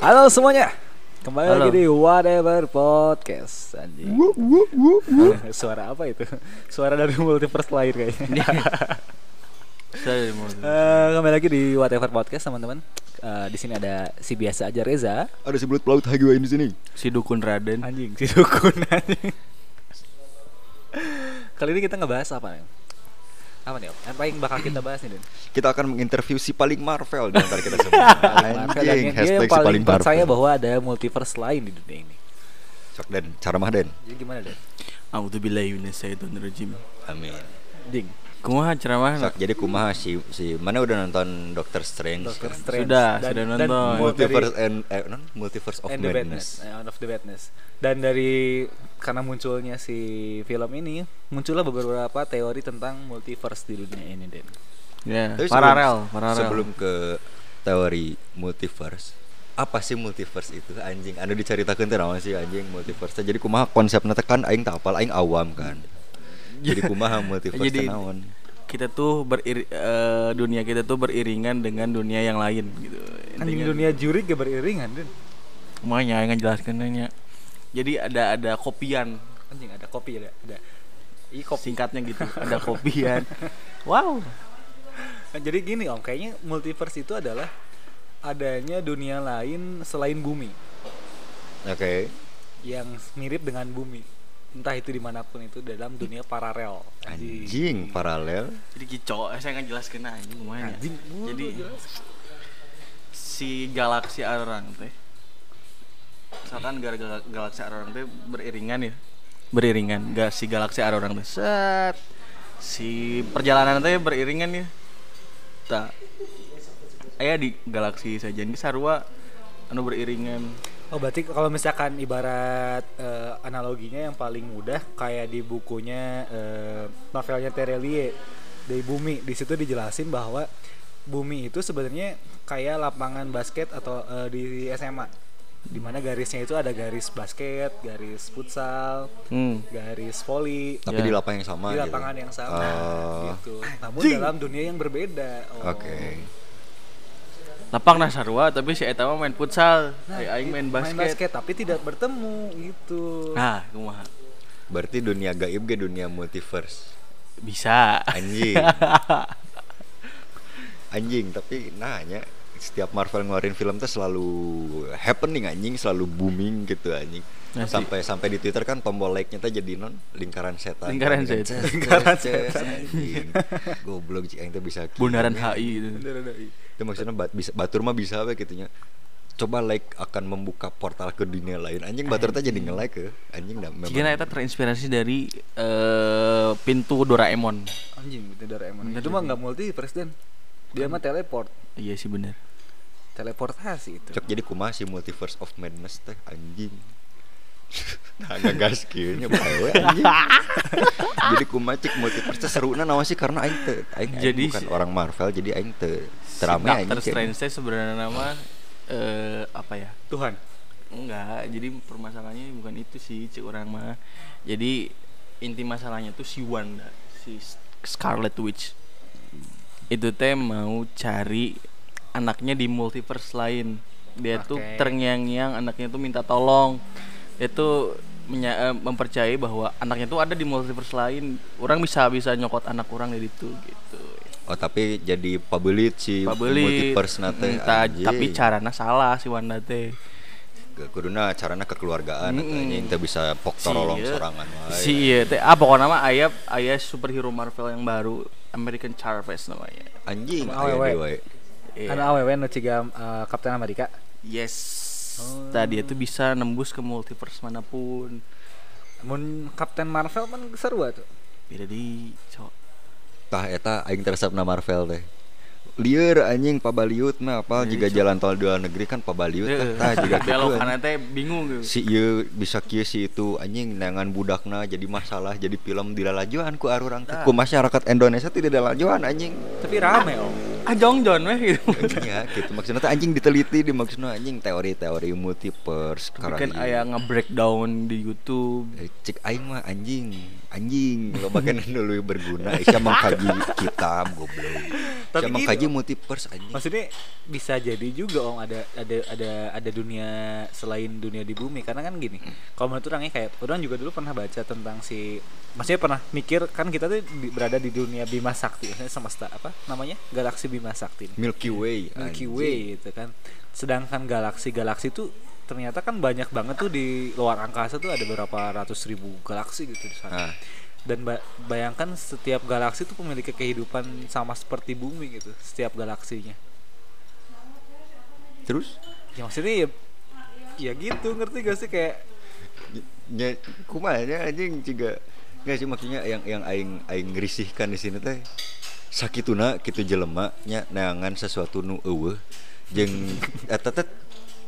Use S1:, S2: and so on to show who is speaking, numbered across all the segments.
S1: Halo semuanya, kembali
S2: Halo.
S1: lagi di Whatever Podcast. Anjing. Suara apa itu? Suara dari multiverse lain kayaknya.
S2: Saya mau
S1: Eh, kembali lagi di Whatever Podcast teman-teman. Eh, di sini ada si biasa aja Reza,
S3: Ada si belut pelaut Hagwain di sini.
S2: si dukun Raden.
S1: anjing si dukun anjing. Kali ini kita ngebahas apa nih? Apa nih? Yang bakal kita bahas nih, Den?
S3: Kita akan menginterview si paling Marvel di antara kita semua.
S1: Marvel, dan
S3: Anjing,
S1: dia
S3: hashtag
S1: yang
S3: si
S1: paling
S3: paling
S1: percaya
S3: Marvel.
S1: bahwa ada multiverse lain di dunia ini.
S3: Sok Den, cara mah Den.
S1: Jadi gimana, Den?
S2: A'udzubillahi minasyaitonirrajim.
S3: Amin.
S1: Ding.
S2: Kumaha ceramah?
S3: Sok, jadi kumaha si si mana udah nonton Doctor Strange?
S1: Doctor? Strange.
S2: Sudah,
S1: Dan-
S2: sudah
S1: dan
S2: nonton.
S3: Multiverse and eh, non? Multiverse of
S1: and the
S3: Madness.
S1: badness, eh, of the badness. Dan dari karena munculnya si film ini, muncullah beberapa teori tentang multiverse di dunia ini, Den.
S2: Ya,
S3: Tapi
S2: paralel,
S3: sebelum,
S2: paralel.
S3: Sebelum ke teori multiverse, apa sih multiverse itu anjing? Anu diceritakan teh naon sih anjing multiverse? teh? Jadi kumaha konsepnya teh kan aing tak apal, aing awam kan. Jadi kumaha multiverse
S2: Jadi
S3: naon?
S2: kita tuh beriri, eh, dunia kita tuh beriringan dengan dunia yang lain gitu.
S1: Anjing dunia juri gak beriringan, Den.
S2: Makanya yang jelaskan nanya. Jadi ada ada kopian
S1: Anjing ada kopi ada, ada. Ih, kopi.
S2: singkatnya gitu. ada kopian. Wow.
S1: Nah, jadi gini, Om, kayaknya multiverse itu adalah adanya dunia lain selain bumi
S3: Oke.
S1: yang mirip dengan bumi. Entah itu di mana pun itu dalam dunia paralel.
S3: Anjing paralel.
S2: Jadi kicau, eh, saya nggak jelaskan aja gimana.
S1: Anjing, gua
S2: Jadi
S1: udah jelas.
S2: si galaksi orang teh misalkan gara gal- galaksi orang teh beriringan ya beriringan gak si galaksi orang teh set si perjalanan teh beriringan ya tak ayah di galaksi saja ini sarua anu beriringan
S1: Oh berarti kalau misalkan ibarat eh, analoginya yang paling mudah kayak di bukunya eh, novelnya Terelie dari bumi di situ dijelasin bahwa bumi itu sebenarnya kayak lapangan basket atau eh, di SMA di mana garisnya itu ada garis basket, garis futsal,
S2: hmm.
S1: garis volley
S3: Tapi
S2: Ya.
S3: di lapangan yang sama
S1: di
S3: gitu.
S1: lapangan yang sama
S3: Oh.
S1: gitu. Namun dalam dunia yang berbeda. Oh.
S3: Oke.
S2: Lapang nah sarua tapi si eta main futsal
S1: Nah,
S2: Ai aing main
S1: main
S2: basket,
S1: basket tapi tidak bertemu gitu.
S2: nah kumaha
S3: Berarti dunia gaib ge dunia multiverse.
S2: bisa
S3: Anjing. anjing, tapi nanya setiap Marvel ngeluarin film tuh selalu happening anjing, selalu booming gitu anjing.
S2: Nah,
S3: sampai sampai di Twitter kan tombol like-nya tuh jadi non lingkaran setan.
S2: Lingkaran
S3: Kan,
S2: setan.
S1: Lingkaran setan.
S3: Goblok jika yang bisa
S2: bundaran HI gitu.
S3: Itu maksudnya bat, bisa batur mah bisa apa gitu nya. Coba like akan membuka portal ke dunia lain. Anjing batur teh jadi nge-like ke. Anjing dah memang.
S2: Jika eta terinspirasi dari eh, pintu Doraemon.
S1: Anjing itu Doraemon. Itu mah
S2: jadi.
S1: nggak multiverse dan dia mah teleport,
S2: Iya sih bener.
S1: teleportasi itu.
S3: Cok jadi kumaha si multiverse of madness teh anjing. nah gas kieunya bae anjing. jadi kumaha cek multiverse seruna naon sih karena aing teu aing, aing
S2: Jadi
S3: bukan
S2: si-
S3: orang Marvel jadi aing teu
S2: Si
S3: terame
S2: Doctor. Strange sebenarnya nama eh apa ya?
S1: Tuhan.
S2: Enggak, jadi permasalahannya bukan itu sih cek orang mah. Jadi inti masalahnya tuh si Wanda, si Scarlet Witch. Itu teh mau cari anaknya di multiverse lain. Dia tuh
S1: Oke.
S2: terngiang-ngiang anaknya tuh minta tolong. Itu menya- eh, mempercayai bahwa anaknya tuh ada di multiverse lain. Orang bisa bisa nyokot anak orang dari itu gitu.
S3: Oh tapi jadi pabelit si
S2: Pabelit.
S3: multiverse na teh.
S2: Entah,
S3: anjing.
S2: tapi carana salah si Wanda teh.
S3: Kuduna carana kekeluargaan mm teu bisa pok torolong
S2: ieu-
S3: sorangan wae.
S2: Si iya teh ah pokoknya mah aya aya superhero Marvel yang baru American Chavez namanya.
S3: Anjing
S1: awewe.
S2: Iya.
S1: Kan awewe nu ciga eh, Kapten Amerika.
S2: Yes.
S1: Oh.
S2: Tadi itu bisa nembus ke multiverse mana pun.
S1: Mun Kapten Marvel kan seru tuh.
S2: Beda di cok.
S3: Tah eta aing teresepna Marvel teh. Lieur anjing pabaliut mah apa
S2: Iya,
S3: jika
S2: cok.
S3: jalan tol luar negeri kan pabaliut tah gitu.
S2: Belok kanan teh bingung gitu.
S3: si ieu bisa kieu si itu anjing nangan budakna jadi masalah jadi film dilalajuan ku arurang
S2: Tah.
S3: ku masyarakat Indonesia tidak dilalajuan anjing
S1: Tapi rame om.
S2: Ah jong John weh gitu.
S3: ya gitu maksudnya anjing diteliti di maksudnya anjing teori-teori multiverse karena
S2: kan aya nge-breakdown di YouTube.
S3: Eh, cek aing mah anjing anjing lo bagian dulu berguna. Isya mengkaji kitab goblok.
S1: Tapi
S3: Isya mengkaji multiverse anjing.
S1: Maksudnya bisa jadi juga om ada ada ada ada dunia selain dunia di bumi. Karena kan gini kalau menurut orangnya kayak orang juga dulu pernah baca tentang si maksudnya pernah mikir kan kita tuh di- berada di dunia Bima Sakti maksudnya semesta apa namanya? Galaksi Bima Sakti. Nih.
S3: Milky Way
S1: Milky
S3: anjing.
S1: Way gitu kan. Sedangkan galaksi-galaksi itu ternyata kan banyak banget tuh di luar angkasa tuh ada berapa ratus ribu galaksi gitu di sana.
S3: Ah.
S1: dan ba- bayangkan setiap galaksi itu memiliki kehidupan sama seperti bumi gitu setiap galaksinya.
S3: Terus?
S1: Ya maksudnya ya ya gitu ngerti gak sih? Kayak
S3: nya kumanya anjing juga? Nggak sih maksudnya yang yang aing aing risihkan di sini teh sakituna kitu jelema nya neangan sesuatu nu eueuh jeung eta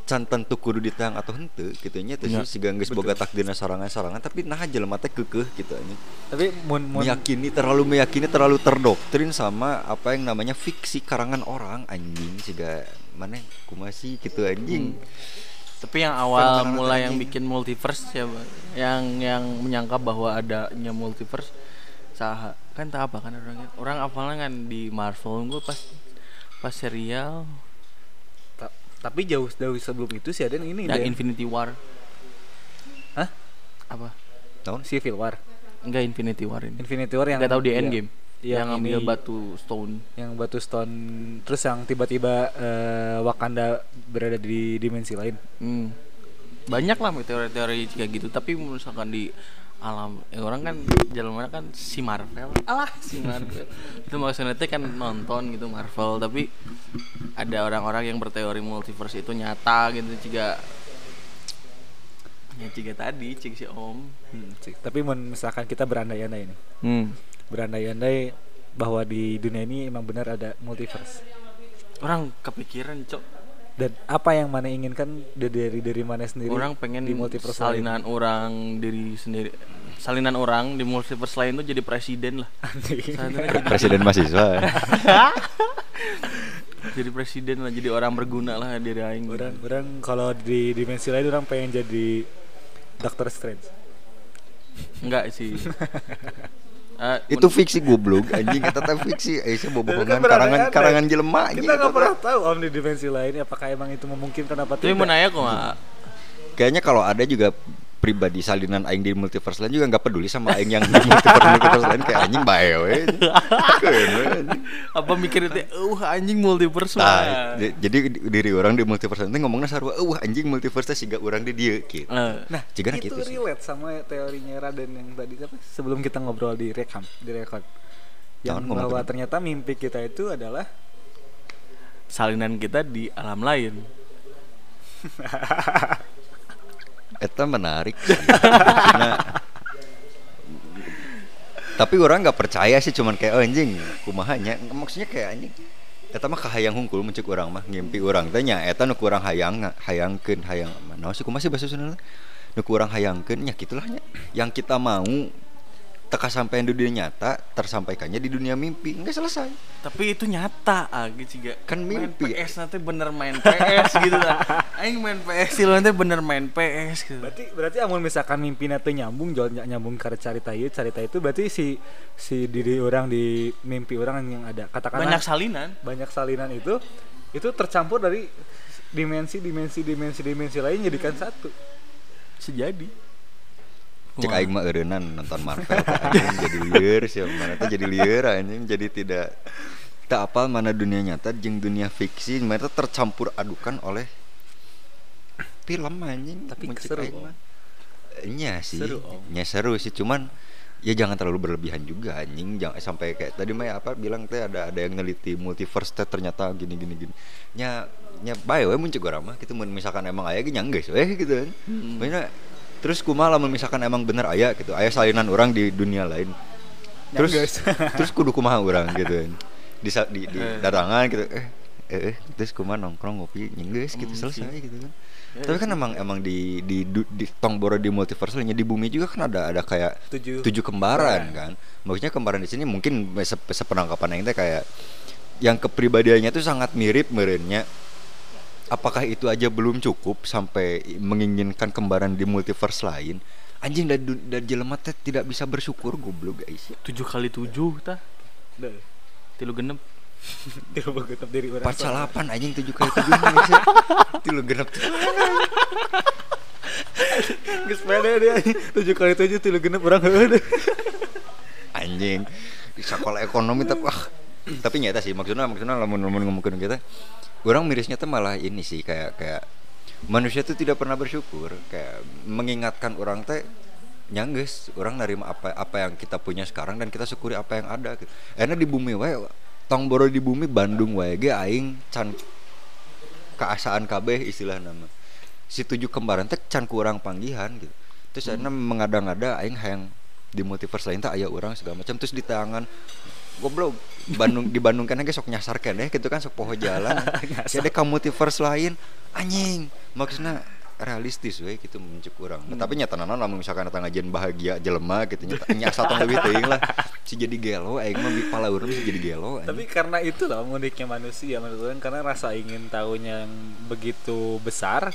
S3: teh can tentu kudu ditang atau henteu kitu nya teh
S2: Ya,
S3: geus boga takdirna sorangan-sorangan tapi nah jelema teh keukeuh gitu anjing.
S1: Tapi mun mun
S3: meyakini terlalu meyakini terlalu terdoktrin sama apa yang namanya fiksi karangan orang anjing siga mana kumasi gitu anjing.
S2: Tapi yang awal
S3: Fenomenal
S2: mulai yang
S3: anjing.
S2: bikin multiverse siapa? Yang yang menyangka bahwa adanya multiverse saha kan tak apa kan orangnya? Orang apalnya kan di Marvel gue pas pas serial
S1: tapi jauh dari sebelum itu sih ada yang ini
S2: yang
S1: deh.
S2: Infinity War.
S1: Hah?
S2: apa?
S3: Tahun
S1: Civil War.
S2: Enggak Infinity War ini.
S1: Infinity War yang
S2: nggak tahu di
S1: iya,
S2: Endgame.
S1: Yang
S2: yang ngambil
S1: ini-
S2: batu stone.
S1: Yang batu stone. Terus yang tiba-tiba eh, Wakanda berada di dimensi lain.
S2: Hmm. Banyak lah teori-teori kayak gitu, tapi misalkan di alam eh, orang kan jalan mana kan si Marvel. Alah, si Marvel. itu maksudnya teh kan nonton gitu Marvel, tapi ada orang-orang yang berteori multiverse itu nyata gitu juga ya juga tadi cik si Om.
S1: Hmm, sih. tapi mun misalkan kita berandai-andai ini
S2: Hmm.
S1: berandai-andai bahwa di dunia ini emang benar ada multiverse
S2: Orang kepikiran, Cok.
S1: Dan apa yang mana inginkan da- dari dari mana sendiri
S2: Orang pengen
S1: di multiverse lain?
S2: salinan orang diri sendiri salinan orang di multiverse lain tuh jadi presiden lah. Jadi
S3: presiden mahasiswa
S2: jadi presiden lah jadi orang berguna lah diri aing gitu.
S1: orang orang kalau di dimensi lain orang pengen jadi Doctor Strange
S2: enggak sih Eh,
S3: itu fiksi goblok anjing. Kata teh fiksi. Eh saya bobogohan
S1: Kan
S3: karangan
S1: berandai-andai.
S3: karangan jelema anjing.
S1: Kita nggak pernah tahu om di dimensi lain apakah emang itu memungkinkan apa
S2: tapi mau
S1: tidak
S2: nanya kok
S3: kayaknya kalau ada juga pribadi salinan aing di multiverse lain juga nggak peduli sama aing yang di multiverse multiverse lain kayak anjing bae we
S2: apa mikir itu uh anjing multiverse
S3: Nah, jadi di- diri orang di multiverse nanti ngomongnya sarua uh anjing multiverse teh siga orang di dieu gitu.
S2: Eh,
S1: nah
S3: Jigana
S1: itu
S3: gitu
S1: relate sama teorinya Raden yang tadi apa sebelum kita ngobrol di rekam di record. Yang
S3: Jangan ngomong
S1: bahwa ternyata mimpi kita itu adalah
S2: salinan kita di alam lain
S3: Eta menarik. Karena- tapi orang nggak percaya sih cuman kayak oh anjing kumahanya maksudnya kayak anjing Eta mah kahayang hungkul mencek orang mah ngimpi orang tanya Eta nu kurang hayang hayangkeun hayang. Mana sih kumaha sih bahasa Sunda? Nu kurang hayangkeun nya gitulah nya. Yang kita mau teka sampai di dunia nyata tersampaikannya di dunia mimpi nggak selesai.
S2: Tapi itu nyata ah gitu juga
S3: Kan
S2: main
S3: mimpi.
S2: PS nanti bener main PS gitu lah aing main PS sih nanti bener main PS gitu.
S1: Berarti berarti amun misalkan mimpi nanti nyambung jual nyambung ke cerita itu cerita itu berarti si si diri orang di mimpi orang yang ada. Katakanlah
S2: banyak salinan.
S1: banyak salinan itu itu tercampur dari dimensi dimensi dimensi dimensi lain jadikan satu.
S2: Sejadi
S3: cek aing mah eureunnan nonton Marvel anjing jadi lieur sih mana teh jadi lieur anjing jadi tidak tak apal mana dunia nyata jeung dunia fiksi mana teh tercampur adukan oleh film anjing
S1: Tapi seru,
S3: mah. Nya sih
S1: Seru, Om.
S3: nya seru sih cuman ya jangan terlalu berlebihan juga anjing jangan sampai kayak tadi mah ya apa bilang teh ada ada yang neliti multiverse teh ternyata gini gini gini nya nya bae we mun cek urang mah gitu misalkan emang aya ge nya geus we gitu kan
S2: Hmm.
S3: Maksudnya, terus kumaha lamun misalkan emang bener aya gitu. Aya salinan orang di dunia lain. Terus
S1: Nyanggeus.
S3: terus kudu kumaha orang gitu. Di di, di
S2: Eh.
S3: darangan gitu eh eh, eh terus kumaha nongkrong ngopi nyenggeus gitu
S2: Hmm,
S3: selesai gitu kan.
S2: Ya,
S3: tapi kan emang emang di di du- di Tongboro di multiverse lainnya di bumi juga kan ada ada kayak
S1: Tujuh.
S3: tujuh kembaran kan. Maksudnya kembaran di sini mungkin se- sepenangkapan yang teh kayak yang kepribadiannya tuh sangat mirip merenya apakah itu aja belum cukup sampai menginginkan kembaran di multiverse lain anjing dan dan jelema teh tidak bisa bersyukur goblok guys
S2: tujuh kali tujuh tah tilu genep
S1: Dia begetep diri orang.
S3: empat salapan anjing tujuh kali tujuh guys. Tilu genep.
S1: Geus pede dia. Tujuh kali tujuh tilu genep orang heueuh.
S3: anjing di sekolah ekonomi tapi wah tapi nyata sih maksudnya maksudnya lamun lamun ngomongin kita orang mirisnya tuh malah ini sih kayak kayak manusia tuh tidak pernah bersyukur kayak mengingatkan orang teh nyangges orang nerima apa apa yang kita punya sekarang dan kita syukuri apa yang ada gitu. Enak di bumi wae tong boro di bumi Bandung wae ge aing can keasaan kabeh istilah nama si tujuh kembaran teh can kurang panggihan gitu terus hmm. mengada-ngada aing hayang di multiverse lain tak aya orang segala macam terus di tangan goblok. Bandung di Bandung kan sok nyasar kan ya gitu kan sok poho jalan. Jadi ke multiverse lain anjing. Maksudnya realistis we gitu mencuk kurang hmm. tapi nyata nana namun misalkan datang ngajian bahagia jelema gitu nyata nyasa tong lebih teuing lah. Si jadi gelo aing mah pala urang si jadi gelo.
S1: Tapi karena itu lah uniknya manusia menurut orang karena rasa ingin tahunya yang begitu besar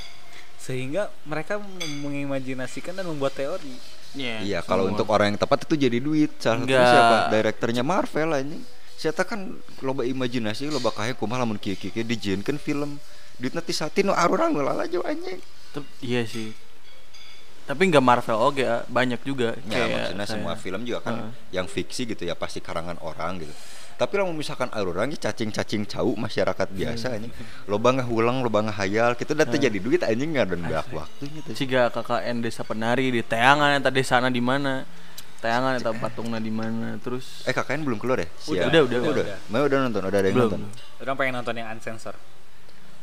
S1: sehingga mereka mengimajinasikan dan membuat teori.
S2: Iya.
S3: Iya, kalau
S2: semua.
S3: untuk orang yang tepat itu jadi duit. Salah
S2: Enggak.
S3: siapa? Direkturnya Marvel anjing. Saya kan loba imajinasi, loba kayak kumaha lamun kieu kieu dijieunkeun film. Duitna ti sati nu arurang nu lalajo anjing.
S2: Iya sih tapi nggak Marvel oke banyak juga
S3: Ya,
S2: kayak
S3: maksudnya
S2: saya.
S3: semua film juga kan
S2: Heeh.
S3: yang fiksi gitu ya pasti karangan orang gitu. Tapi misalkan arurang ge cacing-cacing cau masyarakat biasa anjing. Loba ngahulang, loba ngahayal, gitu dan teh jadi duit anjing ngadan beak waktunya teh.
S2: Ciga KKN desa penari di Teangan eta desana di mana Teangan eta patungna di mana terus
S3: Eh KKN belum keluar ya?
S1: Udah,
S2: udah, udah,
S3: udah.
S1: udah.
S3: Mau udah nonton, udah ada yang
S2: Belum.
S3: nonton.
S1: Orang pengen nonton yang unsensor.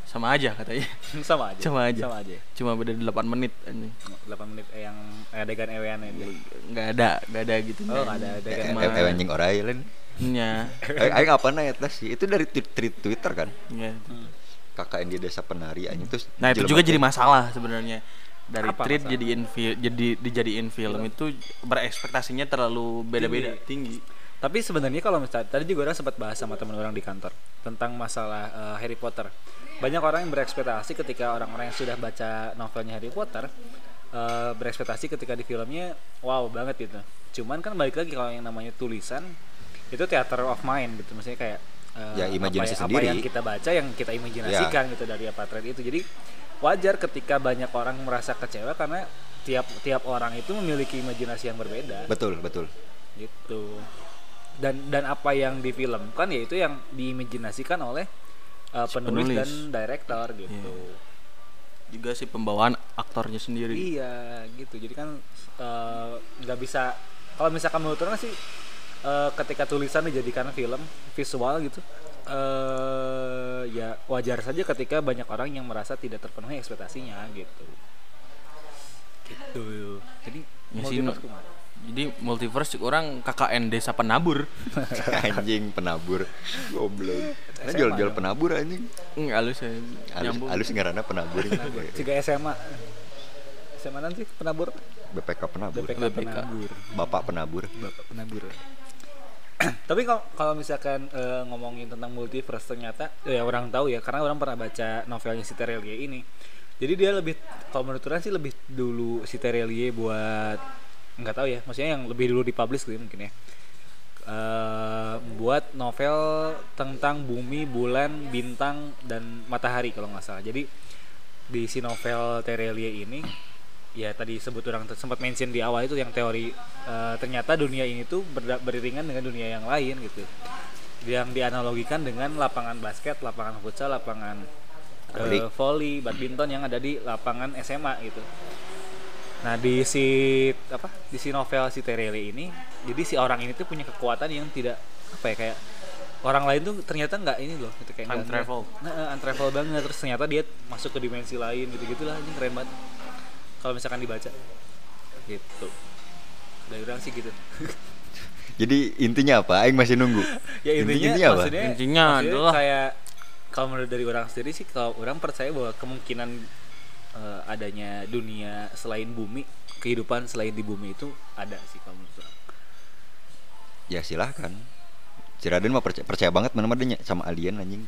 S2: sama aja katanya
S1: Sama aja.
S2: Sama aja.
S1: Sama aja.
S2: cuma beda 8 menit anjing
S1: 8 menit eh, yang adegan ewean ini.
S2: nggak ada nggak ada gitu
S1: Oh, nggak ada
S3: Eh,
S1: adegan.
S3: eh, eh, eh, anjing orai lain. Eh, Aing apa na eta sih? Itu dari tweet, tweet Twitter kan?
S2: ya.
S3: KKN di desa penari anjing terus
S2: nah itu juga jadi masalah sebenarnya dari
S1: Apa
S2: jadiin fi- jadi dijadiin film itu berekspektasinya terlalu beda-beda tinggi.
S1: Tapi sebenarnya kalau misalnya tadi juga orang sempat bahas sama teman orang di kantor tentang masalah eh, Harry Potter. Banyak orang yang berekspektasi ketika orang-orang yang sudah baca novelnya Harry Potter eh, berekspektasi ketika di filmnya wow banget gitu. Cuman kan balik lagi kalau yang namanya tulisan itu theater of mind gitu. Maksudnya kayak eh,
S3: Ya, imajinasi
S1: apa,
S3: sendiri.
S1: apa yang kita baca yang kita imajinasikan gitu dari apa thread itu. Jadi wajar ketika banyak orang merasa kecewa karena tiap tiap orang itu memiliki imajinasi yang berbeda
S3: Betul, betul.
S1: gitu dan dan apa yang difilmkan yaitu yang diimajinasikan oleh uh,
S2: Si
S1: penulis,
S2: penulis.
S1: dan director gitu
S2: Juga sih pembawaan aktornya sendiri.
S1: iya gitu jadi kan uh, nggak bisa kalau misalkan menurut orang sih uh, ketika tulisan dijadikan film visual gitu eh ya wajar saja ketika banyak orang yang merasa tidak terpenuhi ekspektasinya gitu gitu jadi
S2: Ya sih? Jadi multiverse orang KKN desa penabur.
S3: anjing penabur. Goblok. Nah,
S1: SMA
S3: jual-jual
S1: dong.
S3: penabur anjing.
S2: Enggak halus ya.
S3: Halus halus ngaranna penabur.
S1: Jika SMA SMA nanti penabur
S3: BPK penabur.
S1: BPK,
S2: BPK.
S1: penabur
S3: Bapak penabur.
S1: Bapak penabur tapi kalau misalkan eh, ngomongin tentang multiverse ternyata ya orang tahu ya karena orang pernah baca novelnya si Terelie ini. Jadi dia lebih kalau menurut orang sih lebih dulu si Terelie buat nggak tahu ya maksudnya yang lebih dulu dipublish gitu mungkin ya. Eh, buat novel tentang bumi bulan bintang dan matahari kalau nggak salah. Jadi di si novel Terelie ini ya tadi sebut orang sempat mention di awal itu yang teori eh, ternyata dunia ini tuh berda- beriringan dengan dunia yang lain gitu yang dianalogikan dengan lapangan basket, lapangan futsal, lapangan eh,
S3: Volley.
S1: badminton yang ada di lapangan SMA gitu. Nah di si apa di si novel si Terele ini, jadi si orang ini tuh punya kekuatan yang tidak apa ya kayak orang lain tuh ternyata nggak ini loh gitu kayak nggak-
S2: Untravel.
S1: Nah, untravel banget terus ternyata dia masuk ke dimensi lain gitu gitulah ini keren banget kalau misalkan dibaca gitu dari orang sih gitu
S3: Jadi intinya apa? Aing masih nunggu.
S1: ya intinya,
S3: apa?
S1: maksudnya,
S2: Intinya
S1: maksudnya
S2: adalah-
S1: kayak kalau menurut dari orang sendiri sih kalau orang percaya bahwa kemungkinan eh, adanya dunia selain bumi kehidupan selain di bumi itu ada sih kalau menurut orang
S3: Ya silahkan. Ciraden mah percaya, percaya banget mana dia sama alien anjing.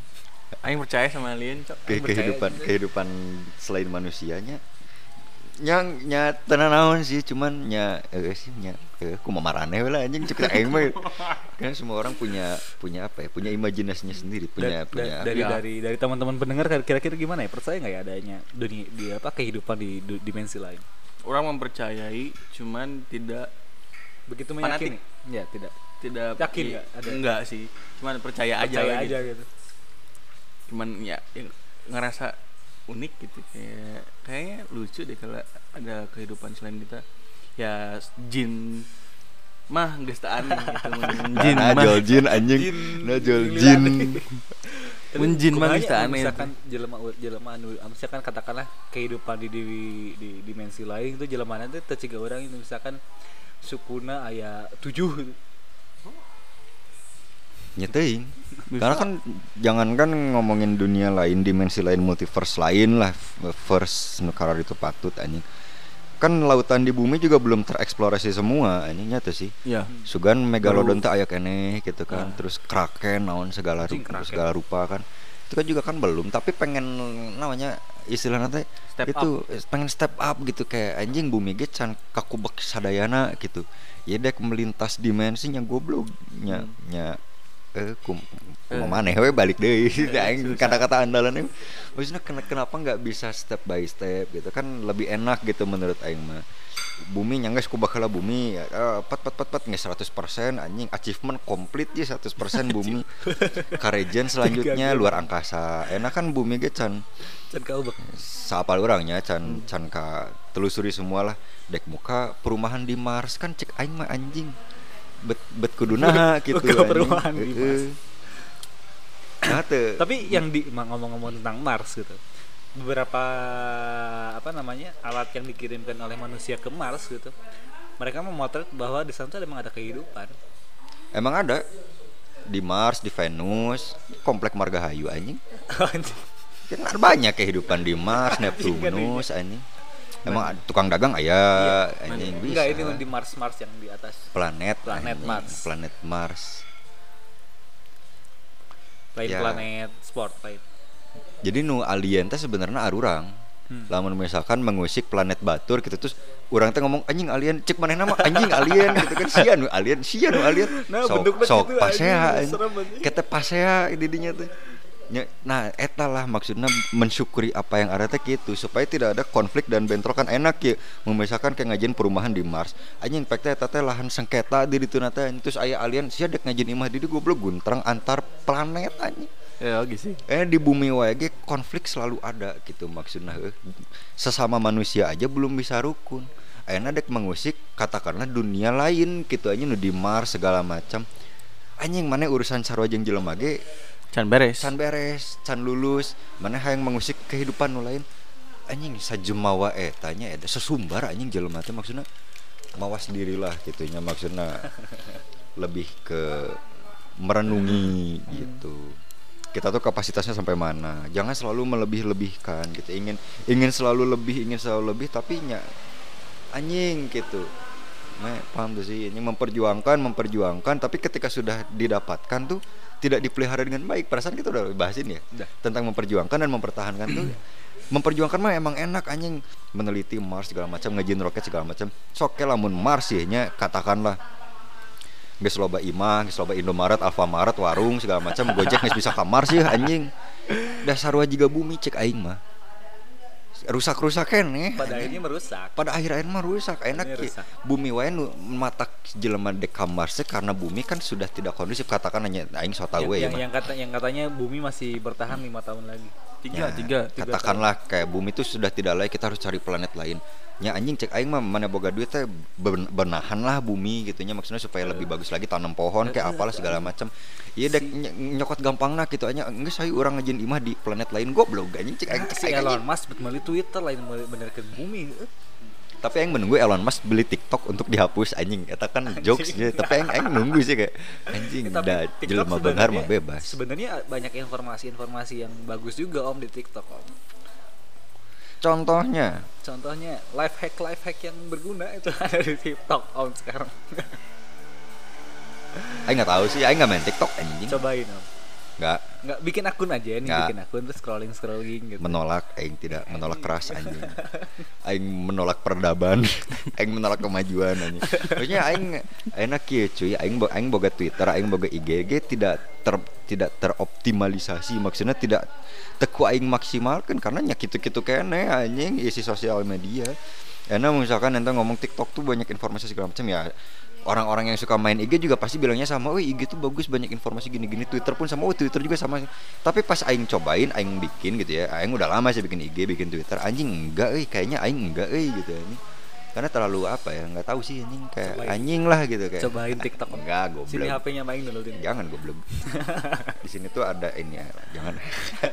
S2: Aing percaya sama alien, Cok.
S3: Ke,
S1: percaya
S3: kehidupan
S1: juga.
S3: kehidupan selain manusianya yang nya tenan naon sih cuman nya eh sih nya eh ku marane lah anjing cek aing mah kan semua orang punya punya apa ya punya imajinasinya sendiri punya
S1: Da-
S3: punya
S1: da- dari
S2: Ya.
S1: dari dari teman-teman pendengar kira-kira gimana ya percaya nggak ya adanya dunia di apa kehidupan di du- dimensi lain
S2: Orang mempercayai, cuman tidak
S1: begitu
S2: Fanatik.
S1: meyakini ya tidak
S2: tidak
S1: Yakin nggak ada?
S2: Enggak sih, cuman percaya aja
S1: percaya
S2: lah
S1: aja
S2: gitu.
S1: gitu
S2: Cuman ya, ya ngerasa unik gitu kayak kayaknya lucu deh kalau ada kehidupan selain kita. Ya jin mah aneh gitu jin mah.
S3: najol jin anjing
S1: Jin.
S3: najol
S1: Jin
S3: jin
S1: Tapi
S2: Mun jin mah aneh.
S1: misalkan jelema jelema anu misalkan katakanlah kehidupan di, di di dimensi lain itu jelema itu teciga orang itu misalkan sukuna aya tujuh gitu.
S3: nyeteing karena kan jangankan ngomongin dunia lain dimensi lain multiverse lain lah first nukara itu patut anjing kan lautan di bumi juga belum tereksplorasi semua anjing nyata sih
S2: Ya.
S3: Sugan megalodon teh aya keneh gitu kan.
S2: Ah.
S3: Terus kraken naon segala rupa, segala rupa kan. Itu kan juga kan belum, tapi pengen namanya istilahnya teh itu pengen step up gitu kayak anjing bumi ge can kakubek sadayana gitu. Ya dek melintas dimensinya goblok nya
S2: Hmm.
S3: nya eh. kum maneh we balik deui aing kata-kata andalan maksudnya ken- kenapa nggak bisa step by step gitu? Kan lebih enak gitu menurut aing mah. Bumi nyangges ku bakal bumi ya eh, pat pat pat pat nggak 100% anjing. Achievement komplit ya 100% bumi. Karejen selanjutnya luar angkasa. Enak kan bumi ge can
S1: Can kau
S3: saapal orangnya can can ka telusuri semua lah. Dek muka perumahan di Mars kan cek aing mah anjing bet bet kuduna gitu. Nah.
S1: Tapi yang di ngomong-ngomong tentang Mars gitu. Beberapa apa namanya? alat yang dikirimkan oleh manusia ke Mars gitu. Mereka memotret bahwa di sana tuh emang ada kehidupan.
S3: emang ada di Mars di Venus komplek Margahayu anjing kan ada banyak kehidupan di Mars Neptunus anjing emang tukang dagang aya anjing bisa
S1: Enggak ini di Mars Mars yang di atas.
S3: planet
S1: Planet
S3: anjing.
S1: Mars.
S3: planet Mars
S1: Lain
S3: Ya.
S1: planet sport lain.
S3: jadi nu alien teh sebenarnya arurang
S1: Hmm.
S3: lamun misalkan mengusik planet batur gitu terus orang teh ngomong anjing alien cek mana nama anjing alien gitu kan sia nu alien sia nu alien
S1: Nah,
S3: sok
S1: bentuknya
S3: sok
S1: gitu,
S3: pasea kita pasea di dinya teh nah eta lah maksudnya mensyukuri apa yang ada teh gitu supaya tidak ada konflik dan bentrokan enak ya. Memisahkan kayak ngajin perumahan di Mars. Anjing pek teh teh lahan sengketa di ditu teh terus aya alien sia dek ngajin imah di goblok guntrang antar planet anjing.
S2: Ya oke sih.
S3: eh di bumi wae ge konflik selalu ada gitu maksudnya eh. sesama manusia aja belum bisa rukun. Ayeuna dek mengusik katakanlah dunia lain gitu aja nu di Mars segala macam. Anjing mana urusan sarua jeung jelema ge
S2: Can beres.
S3: can beres can lulus mana hayang mengusik kehidupan nu lain? Anjing sajemawa eta nya eta sesumbar anjing jelema teh maksudnya mawas dirilah gitunya maksudnya lebih ke merenungi gitu. Kita tuh kapasitasnya sampai mana? Jangan selalu melebih-lebihkan gitu. Ingin ingin selalu lebih ingin selalu lebih tapi nya anjing gitu. Nah, paham tuh sih? Ini memperjuangkan memperjuangkan tapi ketika sudah didapatkan tuh tidak dipelihara dengan baik. Perasaan kita udah bahasin ya
S1: Udah.
S3: tentang memperjuangkan dan mempertahankan tuh. Memperjuangkan mah emang enak anjing. Meneliti Mars segala macam ngejin roket segala macam. Sok ke lamun Mars ya nya katakanlah. Geus loba imah geus loba Indomaret Alfamaret warung segala macam. Gojek geus bisa kamar sih anjing. Dasar juga bumi cek aing mah rusak-rusak nih
S1: Pada akhirnya merusak.
S3: pada akhir akhir mah rusak enak ya.
S1: rusak.
S3: bumi wae nu matak jelema dek kamar sih karena bumi kan sudah tidak kondusif katakan hanya aing so tahu
S1: yang,
S3: ya
S1: yang, yang kata yang katanya bumi masih bertahan lima tahun lagi.
S2: Tiga,
S3: Ya,
S2: tiga.
S3: katakanlah kayak bumi itu sudah tidak layak kita harus cari planet lain nya anjing cek aing mah mana boga duit teh ben- benahan lah bumi gitunya maksudnya supaya lebih bagus lagi tanam pohon kayak apalah segala macam iya dek ny- nyokot gampang nah gitu aja enggak saya orang ngejin imah di planet lain goblok anjing cek aing cek
S1: Si
S3: aing,
S1: Elon. Musk bet meuli Twitter lain meuli benerkeun bumi. Eh,
S3: tapi aing menunggu Elon Musk beli TikTok untuk dihapus anjing eta kan jokes ya tapi aing aing nunggu sih kayak anjing
S1: Eh, tapi
S3: da
S1: TikTok
S3: jelema benghar mah bebas
S1: Sebenarnya banyak informasi-informasi yang bagus juga Om di TikTok Om.
S3: contohnya
S1: Contohnya life hack life hack yang berguna itu ada di TikTok Om sekarang.
S3: aing nggak tahu sih aing nggak main TikTok anjing
S1: Cobain Om.
S3: nggak
S1: nggak bikin akun aja nih
S3: Nggak.
S1: bikin akun terus scrolling scrolling gitu.
S3: Menolak aing tidak menolak keras anjing. Aing menolak peradaban aing menolak kemajuan anjing. Maksudnya aing enak ya cuy. Aing aing boga Twitter aing boga IG tidak ter tidak teroptimalisasi. Maksudnya tidak teku aing maksimalkan karena nyak gitu-gitu kene anjing isi sosial media Enak misalkan nanti ngomong TikTok tuh banyak informasi segala macam ya orang-orang yang suka main IG juga pasti bilangnya sama, "Wih, IG tuh bagus banyak informasi gini-gini." Twitter pun sama, "Oh, Twitter juga sama." Tapi pas aing cobain, aing bikin gitu ya. Aing udah lama sih bikin IG, bikin Twitter. Anjing enggak euy, kayaknya aing enggak euy gitu anjing. Karena terlalu apa ya? Nggak tahu sih anjing kayak
S1: Cobain.
S3: anjing lah gitu kayak.
S1: cobain TikTok
S3: Enggak,
S1: sini
S3: goblok.
S1: HP-nya main dulu Tin.
S3: Jangan goblok. Di sini tuh ada ini ya, jangan.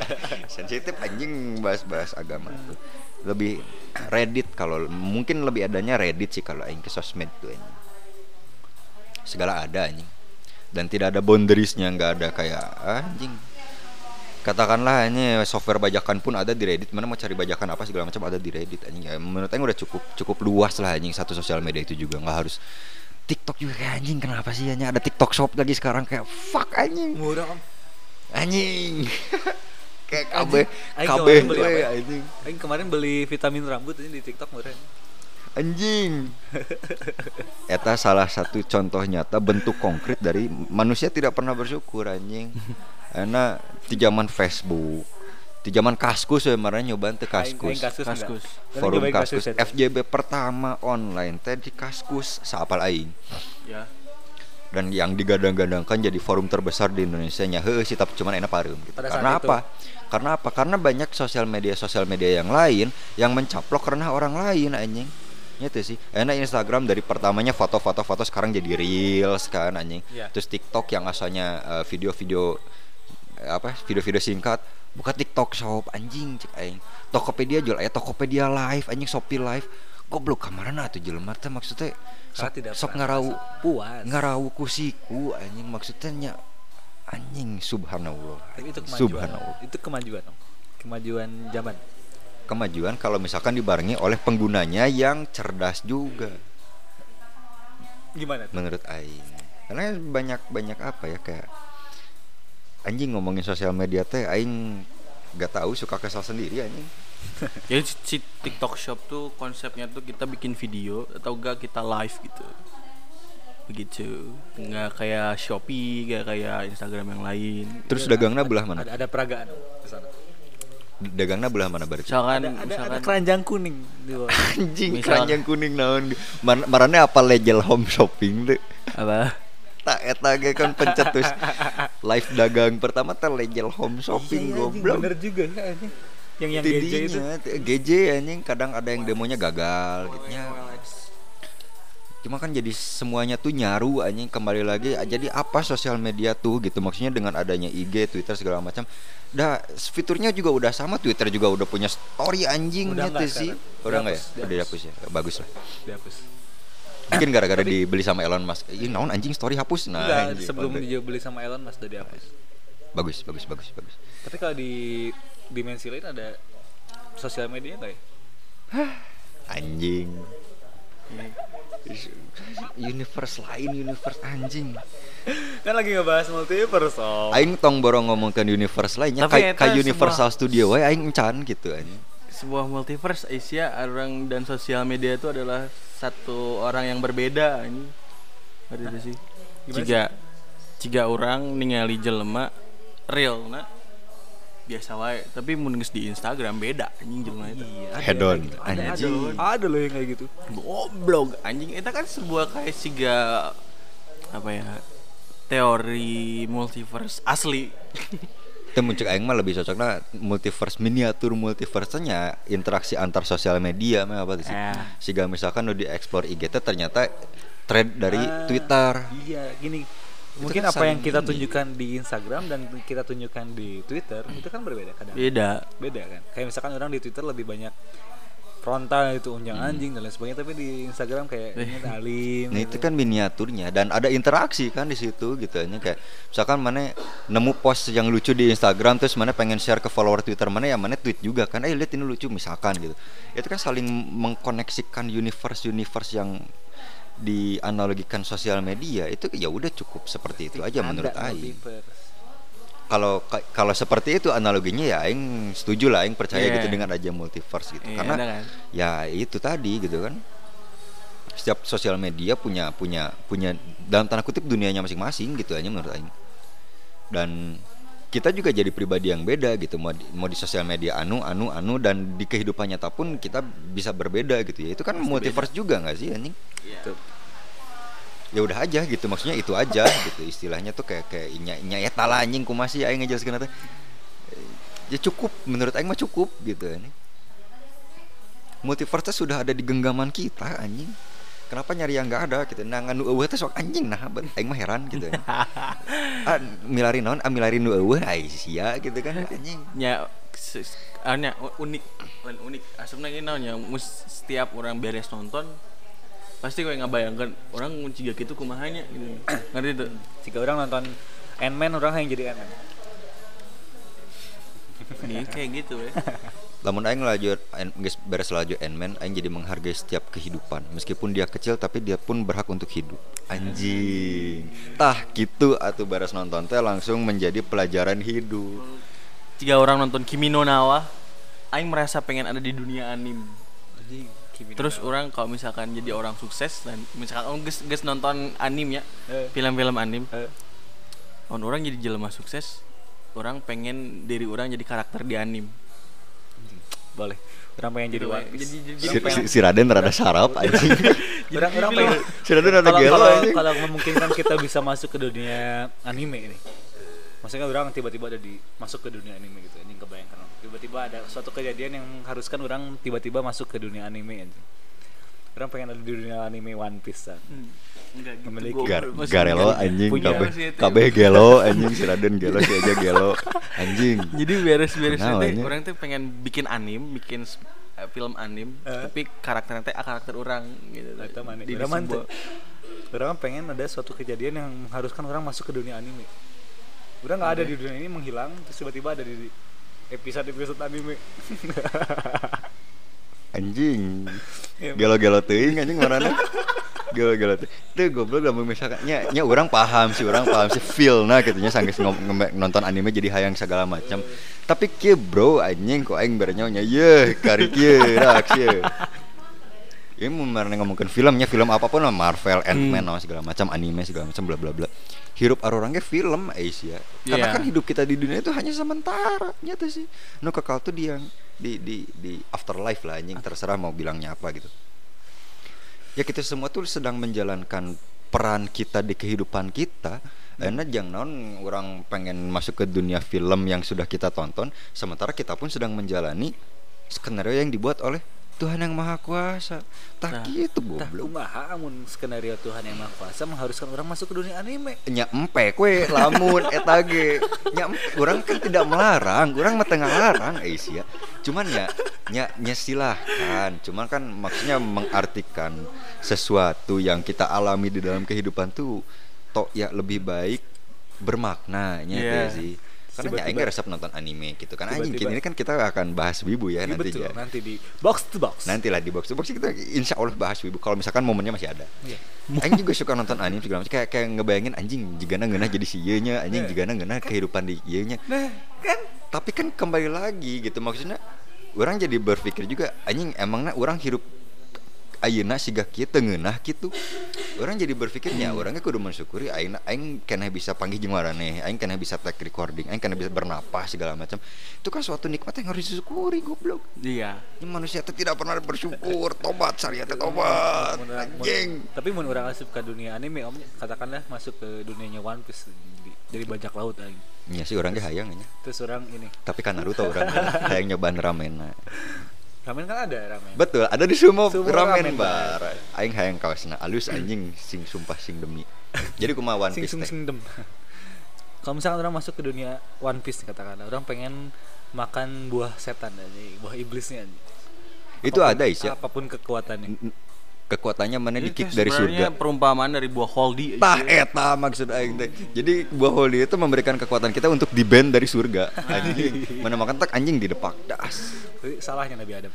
S3: Sensitif anjing bahas-bahas agama tuh. Lebih Reddit kalau mungkin lebih adanya Reddit sih kalau aing ke sosmed tuh anjing. Segala ada anjing. Dan tidak ada boundariesnya, nggak ada kayak anjing. Katakanlah ini software bajakan pun ada di Reddit. Mana mau cari bajakan apa segala macam ada di Reddit anjing. Ya, menurut aing udah cukup cukup luas lah anjing satu sosial media itu juga. Nggak harus TikTok juga kayak anjing kenapa sih hanya ada TikTok shop lagi sekarang kayak fuck anjing.
S1: Murah
S3: anjing. Kayak KB KB
S1: kemarin beli
S3: we,
S1: apa ya?
S3: anjing.
S1: Aing kemarin beli vitamin rambut ini di TikTok murah.
S3: Anjing. Eta salah satu contoh nyata bentuk konkret dari manusia tidak pernah bersyukur anjing karena di zaman Facebook di zaman kaskus ya nyobain teh
S1: Aing-
S3: kaskus.
S2: Kaskus.
S1: Mana
S3: forum kaskus
S1: Tin?
S3: FJB pertama online teh di kaskus saapal aing
S2: Ya.
S3: dan yang digadang-gadangkan jadi forum terbesar di Indonesia nya heuh sih tapi cuman enak pareum gitu.
S1: Pada
S3: Karena
S1: itu.
S3: apa? Karena apa? Karena banyak sosial media sosial media yang lain yang mencaplok karena orang lain anjing. Itu sih. Enak Instagram dari pertamanya foto-foto foto sekarang jadi reels kan anjing.
S1: Iya.
S3: Terus TikTok yang asalnya eh, video-video eh, apa? Video-video singkat buka TikTok shop anjing cek aing. Tokopedia jual aya Tokopedia live anjing Shopee live. Goblok kamarana atuh jelema teh maksudnya sok,
S1: tidak
S3: sok ngarau
S1: puas
S3: ngarau kusiku anjing maksudnya nya anjing subhanallah
S1: Tapi itu kemajuan
S3: subhanallah
S1: itu kemajuan kemajuan zaman
S3: kemajuan kalau misalkan dibarengi oleh penggunanya yang cerdas juga
S1: gimana tuh?
S3: menurut aing karena banyak banyak apa ya kayak anjing ngomongin sosial media teh aing gak tahu suka kesal sendiri anjing
S2: Jadi si- si TikTok Shop tuh konsepnya tuh kita bikin video atau enggak kita live gitu. Begitu. Enggak kayak Shopee, enggak kayak Instagram yang lain.
S3: terus dagangnya belah mana
S1: ada ada peragaan om, di sana
S3: dagangnya belah mana berarti
S2: Misalkan
S1: ada ada, ada
S2: misalkan
S1: keranjang kuning
S3: anjing
S2: Misal-
S3: keranjang kuning naon Mar marane apa legel home shopping deh
S2: apa?
S3: Tak eta ge kan pencetus live dagang pertama teh legel home shopping
S1: Iya, anjing,
S3: goblok
S1: bener juga ya anjing yang yang
S3: Tidinya,
S1: GJ itu
S3: GJ anjing kadang ada yang demonya gagal gitu ya. Cuma kan jadi semuanya tuh nyaru anjing kembali lagi ah, jadi apa sosial media tuh gitu maksudnya dengan adanya IG, Twitter segala macam. Dah fiturnya juga udah sama Twitter juga udah punya story anjing
S1: Udah
S3: gitu
S1: enggak
S3: sih. Udah enggak ya? Udah dihapus ya. Bagus lah.
S1: dihapus
S3: Mungkin gara-gara dibeli sama Elon Musk. Ih, naon anjing story hapus. Nah,
S1: Enggak,
S3: anjing,
S1: sebelum
S3: udah.
S1: dibeli sama Elon Mas udah dihapus
S3: bagus, bagus, bagus, bagus.
S1: tapi kalau di dimensi lain ada sosial media nggak ya
S3: Anjing. Universe lain, universe anjing.
S1: kan lagi ngebahas multiverse om
S3: Aing tong borong ngomongkan universe lainnya
S2: Tapi
S3: kayak kayak Universal
S2: sebuah-
S3: Studio wae aing encan gitu anjing.
S2: Sebuah multiverse Asia orang dan sosial media itu adalah satu orang yang berbeda ini. Ngerti itu sih.
S1: Gimana
S2: Jika jika orang ningali jelema real na biasa wae tapi mun geus di Instagram beda anjing jelema itu.
S1: Iya,
S3: Head on,
S1: ada, ada,
S3: anjing.
S1: ada loh yang kayak gitu
S2: Goblok anjing itu kan sebuah kayak siga apa ya teori multiverse asli.
S3: Itu muncul aing mah lebih cocoknya multiverse miniatur multiverse-nya interaksi antar sosial media mah apa sih?
S2: Eh.
S3: Siga misalkan lu di explore IG teh ternyata thread dari
S1: Ah,
S3: Twitter.
S1: iya gini mungkin
S3: kan
S1: apa yang kita
S3: ini.
S1: tunjukkan di Instagram dan kita tunjukkan di Twitter itu kan berbeda kadang
S2: Beda.
S1: beda kan kayak misalkan orang di Twitter lebih banyak frontal itu unjang
S3: Hmm.
S1: anjing dan lain sebagainya tapi di Instagram kayak ini alim
S3: Nah
S1: gitu.
S3: itu kan miniaturnya dan ada interaksi kan di situ gitu hanya kayak misalkan mana nemu post yang lucu di Instagram terus mana pengen share ke follower Twitter mana ya mana tweet juga kan eh lihat ini lucu misalkan gitu itu kan saling mengkoneksikan universe universe yang dianalogikan sosial media itu ya udah cukup seperti itu aja menurut Aing
S1: multiverse.
S3: Kalau ka- kalau seperti itu analoginya ya aing setuju lah aing percaya
S2: Iya.
S3: gitu dengan aja multiverse gitu.
S2: Iya,
S3: karena
S2: kan?
S3: ya itu tadi gitu kan. Setiap sosial media punya punya punya dalam tanda kutip dunianya masing-masing gitu aja menurut aing. Dan kita juga jadi pribadi yang beda gitu mau di, mau di sosial media anu anu anu dan di kehidupan nyata pun kita bisa berbeda gitu ya. Itu kan multiverse juga nggak sih anjing?
S1: Tuh.
S3: Ya udah aja gitu maksudnya itu aja gitu istilahnya tuh kayak kayak nya nya ya tala anjing ku masih aing ngejelaskeun teh ya cukup menurut aing mah cukup gitu anjing. Multiverse sudah ada di genggaman kita anjing. Kenapa nyari yang nggak ada gitu? Nah nganu eueuh teh sok anjing nah aing mah heran gitu ah milari naon? Ah milari nu eueuh ai sia gitu kan anjing.
S2: Ya se- anya u- unik unik. Asupna ini mus setiap orang beres nonton pasti gue ngabayangkan orang kunci gitu kumahanya gitu. Ngerti tuh?
S1: Jika orang nonton Ant-Man orang yang jadi Ant-Man.
S2: Ini kayak gitu ya.
S3: Lamun aing lanjut en- geus beres lanjut Ant-Man aing jadi menghargai setiap kehidupan. Meskipun dia kecil tapi dia pun berhak untuk hidup. Anjing. Tah gitu atuh beres nonton teh langsung menjadi pelajaran hidup.
S2: Jika orang nonton Kimi no Nawa aing merasa pengen ada di dunia anim terus orang kalau misalkan jadi orang sukses dan misalkan orang geus geus nonton anim ya
S1: Eh.
S2: film-film anim
S1: Eh.
S2: on orang jadi jelema sukses orang pengen diri orang jadi karakter di anim
S1: boleh orang pengen jadi
S2: Gitu,
S1: One
S2: we.
S1: Piece.
S2: Jadi- jadi-
S3: si,
S2: pengen-
S3: si, si Raden rada sarap anjing
S1: orang orang pengen
S3: si Raden rada
S1: kalau
S3: gelo
S1: kalau
S3: anjing
S1: kalau memungkinkan kita bisa masuk ke dunia anime ini maksudnya orang tiba-tiba ada di masuk ke dunia anime gitu anjing kebayangkan tiba-tiba ada suatu kejadian yang mengharuskan orang tiba-tiba masuk ke dunia anime anjing orang pengen ada di dunia anime One Piece kan
S2: Hmm, enggak gitu
S1: Memiliki
S3: Gar, garelo anjing kabeh
S2: itu.
S3: kabeh gelo anjing si Raden gelo si aja gelo anjing
S2: jadi beres-beres
S3: anjing?
S2: orang tuh pengen bikin anim bikin eh, film anim
S1: Eh.
S2: tapi karakternya teh karakter orang gitu
S1: Eta mana?
S2: Di
S1: Orang. Orang pengen ada suatu kejadian yang mengharuskan orang masuk ke dunia anime. Udah nggak ada di dunia ini menghilang, terus tiba-tiba ada di episode-episode anime.
S3: anjing.
S1: Ya,
S3: gelo-gelo teuing anjing marana gelo-gelo teuing. Teu goblok lamun misalkan. Nya nya urang paham sih urang paham sih. Feel nah gitu nya sanggeus nonton anime jadi hayang segala macam tapi kieu bro anjing kok aing berenyo nya ye kari kieu rak kieu ini mau marana ngomongin filmnya film apa pun lah Marvel, Ant-Man,
S2: Hmm.
S3: segala macam anime segala macam bla bla bla. Hirup arorangnya film Asia. Karena
S2: Iya.
S3: kan hidup kita di dunia itu hanya sementara nyata sih. No kekal tuh di yang di di di afterlife lah anjing terserah mau bilangnya apa gitu. Ya kita semua tuh sedang menjalankan peran kita di kehidupan kita. Karena jangan naon orang pengen masuk ke dunia film yang sudah kita tonton, sementara kita pun sedang menjalani skenario yang dibuat oleh Tuhan yang Maha Kuasa. Tak
S2: Nah,
S3: gitu goblok.
S1: kumaha amun skenario Tuhan yang Maha Kuasa mengharuskan orang masuk ke dunia anime.
S3: nya empe kue lamun eta ge nya empe. orang kan tidak melarang orang mah tengah larang eh sia cuman ya nya nya silahkan cuman kan maksudnya mengartikan sesuatu yang kita alami di dalam kehidupan tuh tok ya lebih baik bermakna nya
S2: Iya.
S3: teh sih karena ya
S1: Tiba-tiba-
S3: aing resep nonton anime gitu. Kan anjing ini kan kita akan bahas wibu ya
S1: Iya,
S3: nanti
S1: betul,
S3: ya.
S1: Nanti di box to box.
S3: nantilah di box to box kita insya Allah bahas wibu. Kalau misalkan momennya masih ada.
S1: Iya.
S3: Aing juga suka nonton anime segala macam. Kayak kayak ngebayangin anjing jigana ngeunah jadi si nya anjing
S1: Nah.
S3: jigana ngeunah kehidupan di nya
S1: Nah, kan.
S3: Tapi kan kembali lagi gitu maksudnya orang jadi berpikir juga anjing emangnya orang hidup ayeuna siga kieu teu ngeunah gitu orang jadi berpikirnya orangnya kudu mensyukuri aing aing keneh bisa panggil jeung maraneh aing keneh bisa take recording aing keneh bisa bernapas segala macam. Itu kan suatu nikmat yang harus disyukuri goblok.
S2: Iya.
S3: Ini manusia itu tidak pernah bersyukur tobat syariat teh tobat. Anjing.
S1: Tapi mun orang asup ke dunia anime, om katakanlah masuk ke dunianya One Piece di- jadi bajak laut aing.
S3: Iya sih orang ge hayang nya.
S1: Terus orang ini,
S3: Tapi kan Naruto orang hayang nyobaan ramen.
S1: Ramen kan ada ramen.
S3: Betul, ada di Sumo,
S1: Sumo
S3: ramen,
S1: Ramen
S3: bar. Aing hayang kaosna alus anjing sing sumpah sing demi. Jadi kumaha One Piece
S1: sing sing dem. Kalau misalkan orang masuk ke dunia One Piece katakanlah, orang pengen makan buah setan aja, buah iblisnya aja.
S3: Itu
S1: Apapun-
S3: ada Isya.
S1: Apa pun kekuatannya.
S3: Kekuatannya mana
S2: Ini
S3: di kick dari surga.
S2: perumpamaan dari buah holdi
S3: Tah eta maksud aing teh. Jadi buah holy itu memberikan kekuatan kita untuk di band dari surga. Anjing. Mana makan tak anjing di depak das.
S1: Salahnya Nabi Adam.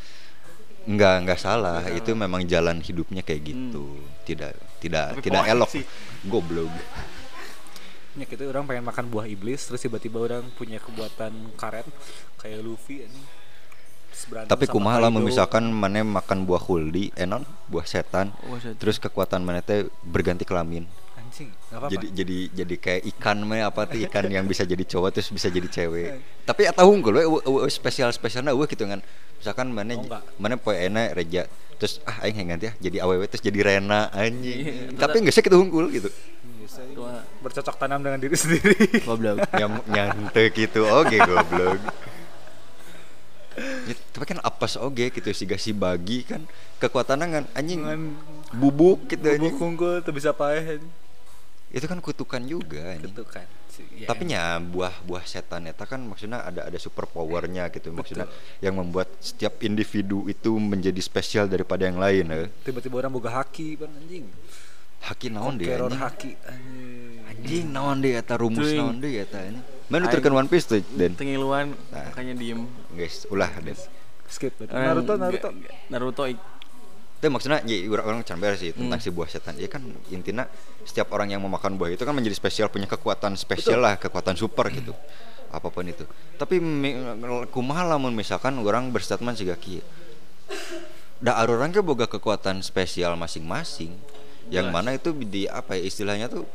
S3: Enggak, enggak salah. Itu memang jalan hidupnya kayak gitu. Tidak tidak
S2: Tapi
S3: tidak elok.
S2: sih.
S3: Goblok.
S1: Ya gitu orang pengen makan buah iblis terus tiba-tiba orang punya kekuatan karet kayak Luffy ini.
S3: Tapi kumaha lah
S1: Kaido.
S3: misalkan mana makan buah huldi, enon buah setan.
S2: Buah setan.
S3: Terus kekuatan mana teh berganti kelamin.
S1: anjing, enggak apa-apa.
S3: Jadi jadi jadi kayak ikan mah apa tuh ikan yang bisa jadi cowok terus bisa jadi cewek. Tapi we eueuh- eueuh spesial spesialna eueuh gitu kan. Misalkan mana
S1: Oh,
S3: mana poe enak reja terus ah aing ganti ya jadi awewe terus jadi Rena anjing.
S2: Iya,
S3: Tapi geus gitu unggul gitu.
S1: Biasa,
S2: Tua.
S1: bercocok tanam dengan diri sendiri.
S2: Goblok.
S3: Yang nyantai gitu oke goblok. Ya, tapi kan apes oge gitu si si bagi kan kekuatannya kan anjing bubuk gitu
S1: bubuk
S3: anjing.
S1: unggul tuh bisa paeh.
S3: Itu kan kutukan juga anjing.
S1: Gitu kan. Si- ya,
S3: tapi nya buah buah setan eta kan maksudnya ada ada super powernya gitu maksudnya yang membuat setiap individu itu menjadi spesial daripada yang lain eh.
S1: tiba-tiba orang boga haki kan anjing.
S3: haki naon
S1: Conqueror
S3: anjing
S1: haki anjing.
S3: anjing naon eta rumus naon deh eta ini mana nuturkeun One Piece tuh dan
S2: Tengiluan
S3: Nah.
S2: makanya diem.
S3: guys ulah deh
S1: Skip. berarti.
S2: Eh,
S1: Naruto Naruto.
S2: Naruto ik-
S3: itu maksudnya ya orang orang can beres sih tentang si buah setan ya kan intinya setiap orang yang memakan buah itu kan menjadi spesial punya kekuatan spesial lah kekuatan super gitu apa pun itu tapi kumaha lamun misalkan orang berstatement sih kieu da orang ke boga kekuatan spesial masing-masing yang
S2: Jelas.
S3: mana itu di apa ya istilahnya tuh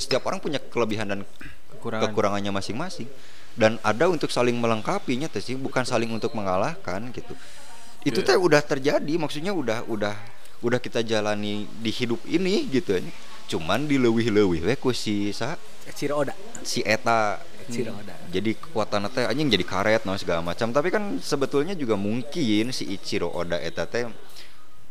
S3: setiap orang punya kelebihan dan
S2: Kekurangan.
S3: kekurangannya masing-masing. Dan ada untuk saling melengkapinya teh sih. Bukan saling untuk mengalahkan gitu. Itu teh udah terjadi maksudnya udah udah udah kita jalani di hidup ini gitu ya. Cuman dileuwih-leuwih we ku si sa?
S1: Ciro Oda.
S3: si eta.
S1: Ciro Oda.
S3: jadi kekuatan teh anjing jadi karet no segala macam. Tapi kan sebetulnya juga mungkin si Ichiro Oda eta teh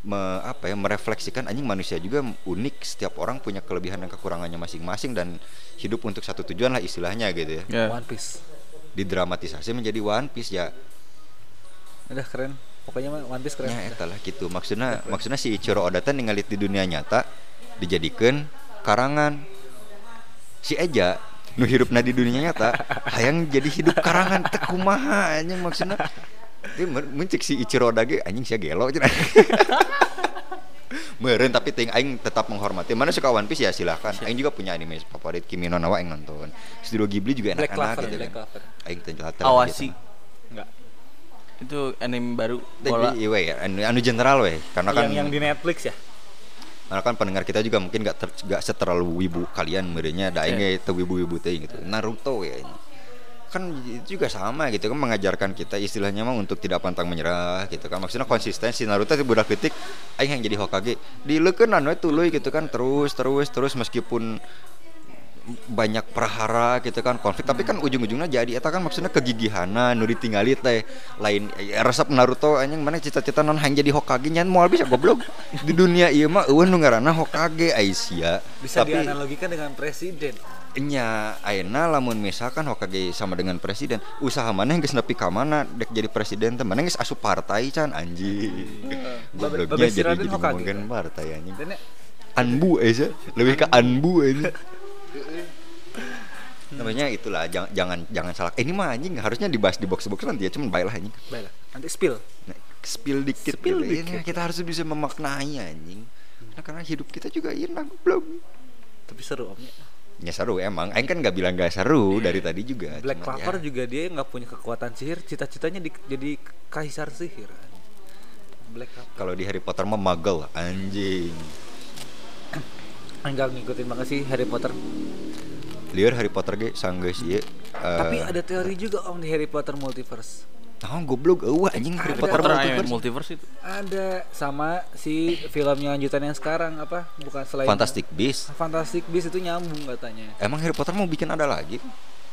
S3: me, apa ya merefleksikan anjing manusia juga unik setiap orang punya kelebihan dan kekurangannya masing-masing dan hidup untuk satu tujuan lah istilahnya gitu ya
S2: Ya.
S1: One Piece.
S3: didramatisasi menjadi One Piece ya
S1: Udah keren. Pokoknya mah One Piece keren.
S3: ya eta lah gitu maksudnya maksudnya si Ichiro Oda teh ningali di dunia nyata dijadikan karangan si Eja nu hirupna di dunia nyata hayang jadi hidup karangan teh kumaha anjing maksudnya dia mencik si Ichiro Oda ge anjing sia gelo cenah Meren tapi ting aing tetap menghormati. Mana suka One Piece ya silahkan. Aing juga punya anime favorit Kimi no Na wa aing nonton. Studio Ghibli juga
S1: Black
S3: enak-enak gitu
S1: Black
S3: kan.
S1: Clover.
S3: Aing teu
S2: Awasi.
S1: Enggak.
S2: Itu anime baru bola.
S3: Tapi iya ya, anu, anu general we karena kan
S1: yang yang di Netflix ya.
S3: karena kan pendengar kita juga mungkin gak, ter, gak seterlalu wibu kalian merenya ada aing
S2: Iya.
S3: yeah. wibu-wibu teh gitu. Naruto ya ini. Kan itu juga sama gitu kan mengajarkan kita istilahnya mah untuk tidak pantang menyerah gitu kan. Maksudnya konsistensi Naruto itu budak detik aing yang jadi Hokage. Dileukeunnan we tuluy gitu kan terus terus terus meskipun banyak perhara gitu kan konflik tapi kan ujung-ujungnya jadi eta kan maksudnya kegigihanan nu ditinggali teh lain ya, resep Naruto anjing mana cita-cita non hang jadi Hokage nyan moal bisa goblok di dunia ieu mah eueun nu ngaranna Hokage Aisyah
S1: Bisa
S3: tapi
S1: dianalogikan dengan presiden.
S3: Nya ayeuna lamun misalkan Hokage sama dengan presiden usaha mana yang nepi ka mana dek jadi presiden teh mana geus asup partai can anjing
S1: Babe-
S3: gobloknya jadi jadi ngomongin
S1: kan?
S3: partai anjing
S1: ya,
S3: anbu aja lebih ke anbu aja namanya itulah jangan jangan jangan salah ini mah anjing harusnya dibahas di box box nanti ya cuman baiklah anjing
S1: baiklah. Nanti spill.
S3: nah, spill dikit
S1: Spill
S3: gitu.
S1: dikit.
S3: Ini kita harus bisa memaknai anjing nah, karena hidup kita juga enak belum
S1: Tapi seru omnya.
S3: Ya seru emang Aing kan nggak bilang gak seru dari tadi juga
S1: Black
S3: cuman
S1: Clover
S3: ya,
S1: juga dia nggak punya kekuatan sihir, cita-citanya di- jadi kaisar sihir. Black Clover.
S3: kalau di Harry Potter mah magel anjing
S1: Enggak ngikutin banget sih Harry Potter.
S3: liar Harry Potter ge sanggeus ieu
S1: Tapi ada teori juga om di Harry Potter multiverse.
S3: Nah, goblok eueuh anjing Harry
S1: Ada.
S3: Potter
S2: Potter
S3: multiverse.
S2: Iron Multiverse itu.
S1: Ada sama si filmnya lanjutan yang sekarang apa? Bukan selain
S3: Fantastic Beasts
S1: Fantastic Beasts itu nyambung katanya
S3: Emang Harry Potter mau bikin ada lagi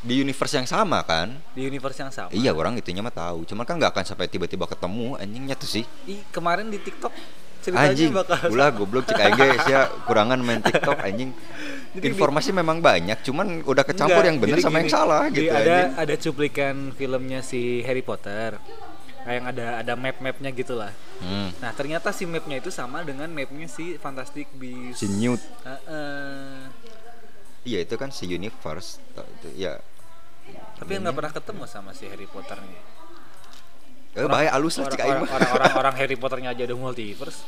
S3: di universe yang sama kan?
S1: di universe yang sama.
S3: Iya orang itunya mah tahu, cuman kan nggak akan sampai tiba-tiba ketemu anjingnya tuh sih.
S1: Ih, kemarin di TikTok ceritanya
S3: Anjing,
S1: bakal
S3: ulah goblok cek aing sia kurangan main TikTok anjing.
S1: Jadi
S3: Informasi memang banyak, cuman udah kecampur
S1: Enggak,
S3: yang benar sama yang
S1: gini,
S3: salah
S1: jadi
S3: gitu
S1: ada
S3: anjing.
S1: ada cuplikan filmnya si Harry Potter kayak yang ada ada map-mapnya gitulah.
S3: Hmm.
S1: Nah ternyata si mapnya itu sama dengan mapnya si Fantastic Beasts.
S3: Si Newt.
S1: Heeh.
S3: Iya itu kan si universe itu ya.
S1: Tapi nggak pernah ketemu sama si Harry Potternya.
S3: Eh bahaya alus lah cek aing
S1: Orang-
S3: mah.
S1: Orang-orang orang Harry Potternya aja ada multiverse.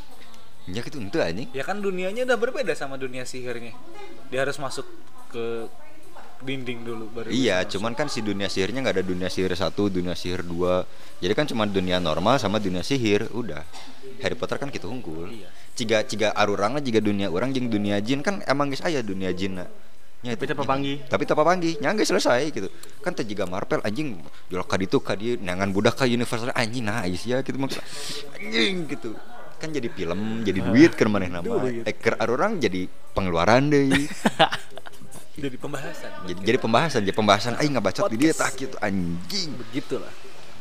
S3: Ya gitu ente anjing.
S1: Ya kan dunianya udah berbeda sama dunia sihirnya. Dia harus masuk ke dinding dulu baru
S3: Iya, cuman kan si dunia sihirnya nggak ada dunia sihir satu, dunia sihir dua. Jadi kan cuma dunia normal sama dunia sihir, udah. Harry Potter kan gitu unggul.
S1: Iya.
S3: Ciga ciga arurangna jika dunia orang jeung dunia jin kan emang geus aya dunia jinna. Nya
S2: Tapi
S3: itu,
S2: teu papanggih.
S3: Tapi teu papanggih, nya geus selesai gitu. Kan teh jiga Marvel anjing jolok ka ditu ka dieu nangan budak ka universal anjing nah aya sia gitu maksudnya. Anjing gitu. Kan jadi film, jadi duit keur manehna mah.
S1: Duit.
S3: Eh keur arurang jadi pengeluaran deui.
S1: jadi pembahasan
S3: jadi jadi pembahasan jadi pembahasan aing ngebacot di dia tak gitu anjing
S1: begitulah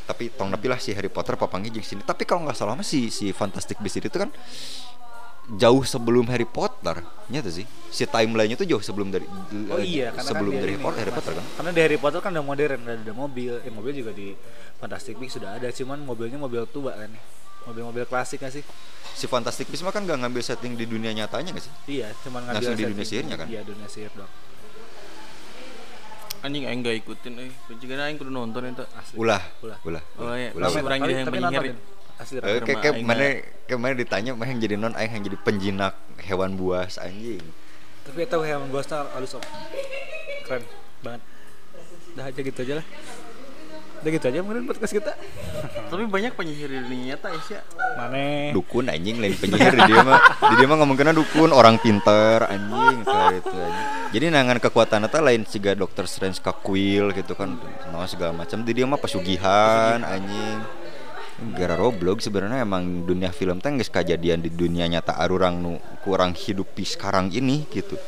S3: tapi tong nepi lah si Harry Potter papanggih jeung sini tapi kalau nggak salah mah si si Fantastic Beasts itu kan jauh sebelum Harry Potter nyata sih si timelinenya tuh jauh sebelum dari
S1: Oh
S3: eh,
S1: iya, karena
S3: sebelum
S1: kan
S3: dari
S1: dia
S3: Harry Potter,
S1: ini,
S3: Harry Potter kan
S1: Karena di Harry Potter kan udah modern, udah ada mobil. Eh, mobil juga di Fantastic Beasts sudah ada, cuman mobilnya mobil tua kan. Mobil-mobil klasik kan sih?
S3: si Fantastic Beasts mah kan nggak ngambil setting di dunia nyatanya nggak sih
S1: Iya, cuman ngambil
S3: Langsung di dunia sihirnya kan?
S1: Iya, dunia sihir dong.
S2: Anjing aing gak ikutin euy. Pencegahan aing kudu nonton.
S1: Asli.
S3: ulah
S1: Ulah.
S3: ulah
S2: Oh iya,
S3: ulah
S2: Tapi orang jadi yang penyihir.
S1: nontonin. Asli
S3: Eh, kayak kayak mana kayak mana ditanya mah yang jadi non aing yang jadi penjinak hewan buas anjing
S1: Tapi tahu hewan buasnya halus om. Keren banget. Udah aja gitu aja lah. Udah gitu aja mungkin podcast kita.
S2: Tapi banyak penyihir di dunia nyata ya sih.
S1: Mana?
S3: dukun anjing lain penyihir di dia mah di dia mah ngomong kena dukun orang pinter anjing kayak itu anjing jadi nangan kekuatan eta lain siga dokter Strange ka Quill gitu kan segala macam di dia mah pesugihan anjing gara Roblox sebenarnya emang dunia film teh geus kejadian di dunia nyata arurang nu kurang hidupi sekarang ini gitu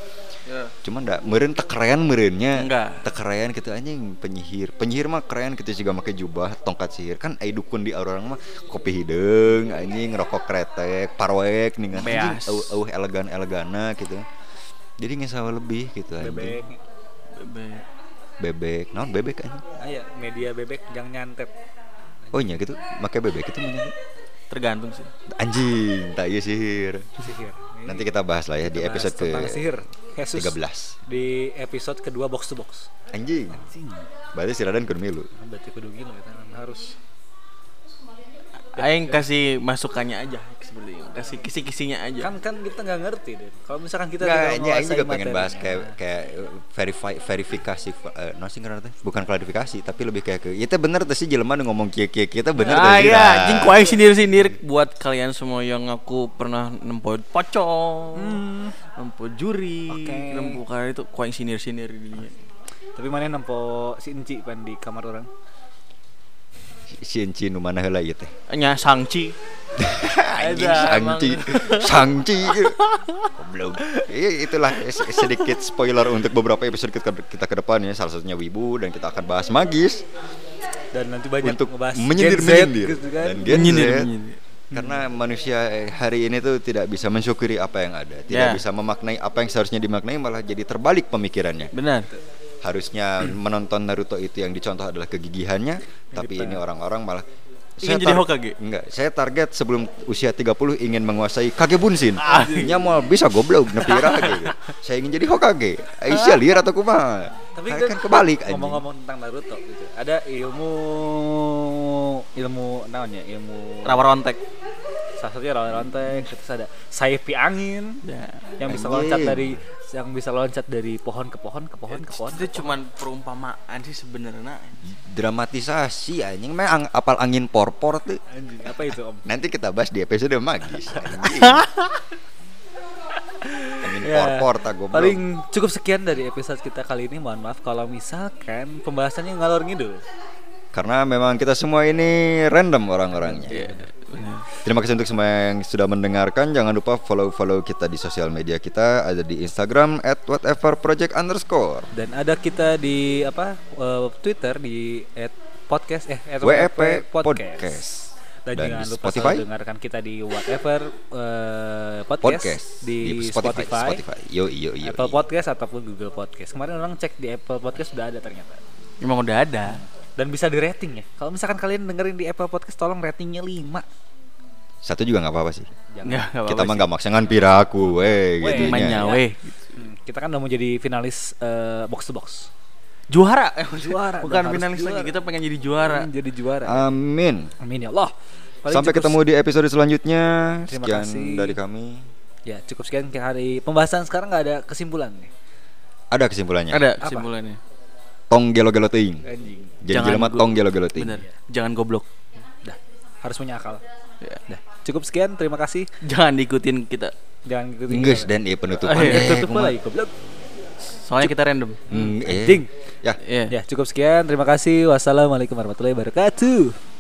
S2: Ya.
S3: cuman ndak meureun teu keren meureunnya
S2: Enggak.
S3: teu keren gitu anjing penyihir penyihir mah keren gitu juga make jubah tongkat sihir kan ai dukun di orang mah kopi hidung anjing rokok kretek parwek nih anjing au au elegan elegana gitu jadi nggak salah lebih gitu anjing
S1: Bebek.
S2: Bebek.
S3: bebek naon bebek anjing
S1: Ah, iya, media bebek jangan nyantet.
S3: Oh iya gitu make bebek itu menyanyi
S2: Tergantung sih.
S3: anjing tak iya sihir
S1: Sihir. Ini
S3: nanti kita bahas lah ya di episode ke
S1: sihir. Jesus.
S3: 13
S1: Di episode kedua box to box.
S3: anjing
S1: Anjing.
S3: berarti si Raden kudu milu
S1: Berarti kudu gini kan harus.
S2: Aing kasih masukannya aja seperti. Kasih kisi-kisinya aja.
S1: Kan kan kita nggak ngerti deh. Kalau misalkan kita
S3: Nggak,
S1: tidak
S3: ini Aing juga pengen bahas kayak kayak verify verifikasi eh no sih ngerti bukan klarifikasi tapi lebih kayak ke itu bener tuh sih jelema ngomong kieu kieu kita bener
S2: ah iya,
S3: nah.
S2: anjing ku aing sendiri-sendiri buat kalian semua yang aku pernah nempo pocong,
S1: Hmm.
S2: nempo juri,
S1: Oke.
S2: nempo kayak itu ku aing sendiri-sendiri di dinya.
S1: Tapi mana nempo si Enci pan di kamar orang.
S3: Si Enci nu mana heula ieu teh
S2: Nya sangci.
S3: anjing sangci sangci goblok Iya, itulah sedikit spoiler untuk beberapa episode kita, kita ke depan ya salah satunya Wibu dan kita akan bahas magis
S1: Dan nanti banyak
S3: untuk
S1: ngebahas
S3: menyindir
S1: Gen Z
S3: menyindir
S1: gitu kan.
S3: dan Gen
S2: Menyindir,
S3: Z.
S2: menyindir.
S3: karena manusia eh, hari ini tuh tidak bisa mensyukuri apa yang ada tidak
S2: Ya.
S3: bisa memaknai apa yang seharusnya dimaknai malah jadi terbalik pemikirannya
S2: Benar.
S3: Harusnya menonton Naruto itu yang dicontoh adalah kegigihannya tapi ini orang-orang malah
S2: Ingin jadi Hokage?
S3: Enggak, saya target sebelum usia 30 ingin menguasai Kage Bunshin.
S2: Ah.
S3: Nya mau bisa goblok nepi gitu. Saya ingin jadi Hokage. Aisyah liar atau kumaha?
S1: Tapi
S3: Saya kan kebalik
S1: ngomong-ngomong tentang Naruto gitu. Ada ilmu ilmu namanya ilmu
S2: Rawa rontek.
S1: salah satunya rawa rontek terus ada sayupi angin
S2: Ya.
S1: yang bisa loncat dari yang bisa loncat dari pohon ke pohon ke pohon ke pohon
S2: Itu cuman perumpamaan sih sebenarnya.
S3: Dramatisasi anjing mah ang, apal angin porpor tuh.
S1: anjing apa itu om
S3: Nanti kita bahas di episode magis. anjing. angin
S1: Ya,
S3: porpor tak goblok.
S1: paling cukup sekian dari episode kita kali ini mohon maaf kalau misalkan pembahasannya ngalor ngidul
S3: Karena memang kita semua ini random orang-orangnya.
S2: Iya. Benar.
S3: Terima kasih untuk semua yang sudah mendengarkan. Jangan lupa follow-follow kita di sosial media kita. Ada di Instagram at whatever project underscore.
S1: dan ada kita di apa eh, Twitter di at podcast eh at
S3: WEP
S1: WEP
S3: Podcast.
S1: dan,
S3: Dan
S1: jangan
S3: di
S1: lupa
S3: Spotify?
S1: selalu dengarkan kita di whatever eh, podcast,
S3: Podcast
S1: di, Spotify,
S3: Spotify. Yo yo yo.
S1: Apple Podcast ataupun Google Podcast kemarin orang cek di Apple Podcast sudah ada ternyata
S2: Emang udah ada.
S1: dan bisa di rating ya kalau misalkan kalian dengerin di Apple Podcast tolong ratingnya 5
S3: Satu juga nggak apa-apa sih.
S1: Jangan.
S2: Enggak, enggak
S3: Kita mah nggak maksangan piraku, weh
S1: Weh,
S3: gitu
S2: Mainnya
S3: nya.
S2: weh.
S1: Hmm, kita kan udah mau jadi finalis eh, box to box
S2: Juara.
S1: Juara,
S2: Bukan finalis
S1: juara.
S2: lagi, kita pengen jadi juara.
S1: Pengen jadi juara
S3: Amin.
S1: amin ya Allah Paling
S3: Sampai
S1: cukup
S3: ketemu di episode selanjutnya.
S1: Terima
S3: Sekian
S1: kasih.
S3: dari kami.
S1: Ya cukup sekian hari pembahasan sekarang nggak ada kesimpulan nih.
S3: Ada kesimpulannya.
S2: Ada
S1: Apa?
S2: kesimpulannya.
S3: tong gelo-gelo teuing.
S1: Anjing.
S3: Jadi jelema tong gelo-gelo teuing.
S2: Bener. Jangan goblok.
S1: Dah. Harus punya akal.
S2: Ya.
S1: Dah. Cukup sekian, terima kasih.
S2: Jangan diikutin kita.
S1: Jangan ikutin
S3: Enggeus
S1: kita.
S3: dan ieu penutupan.
S2: Ah, iya,
S3: Eh,
S1: tutup lagi goblok.
S2: Soalnya kita random.
S3: Hmm, eh.
S1: Anjing.
S3: Ya.
S2: Iya.
S1: Ya, cukup sekian. Terima kasih. Wassalamualaikum warahmatullahi wabarakatuh.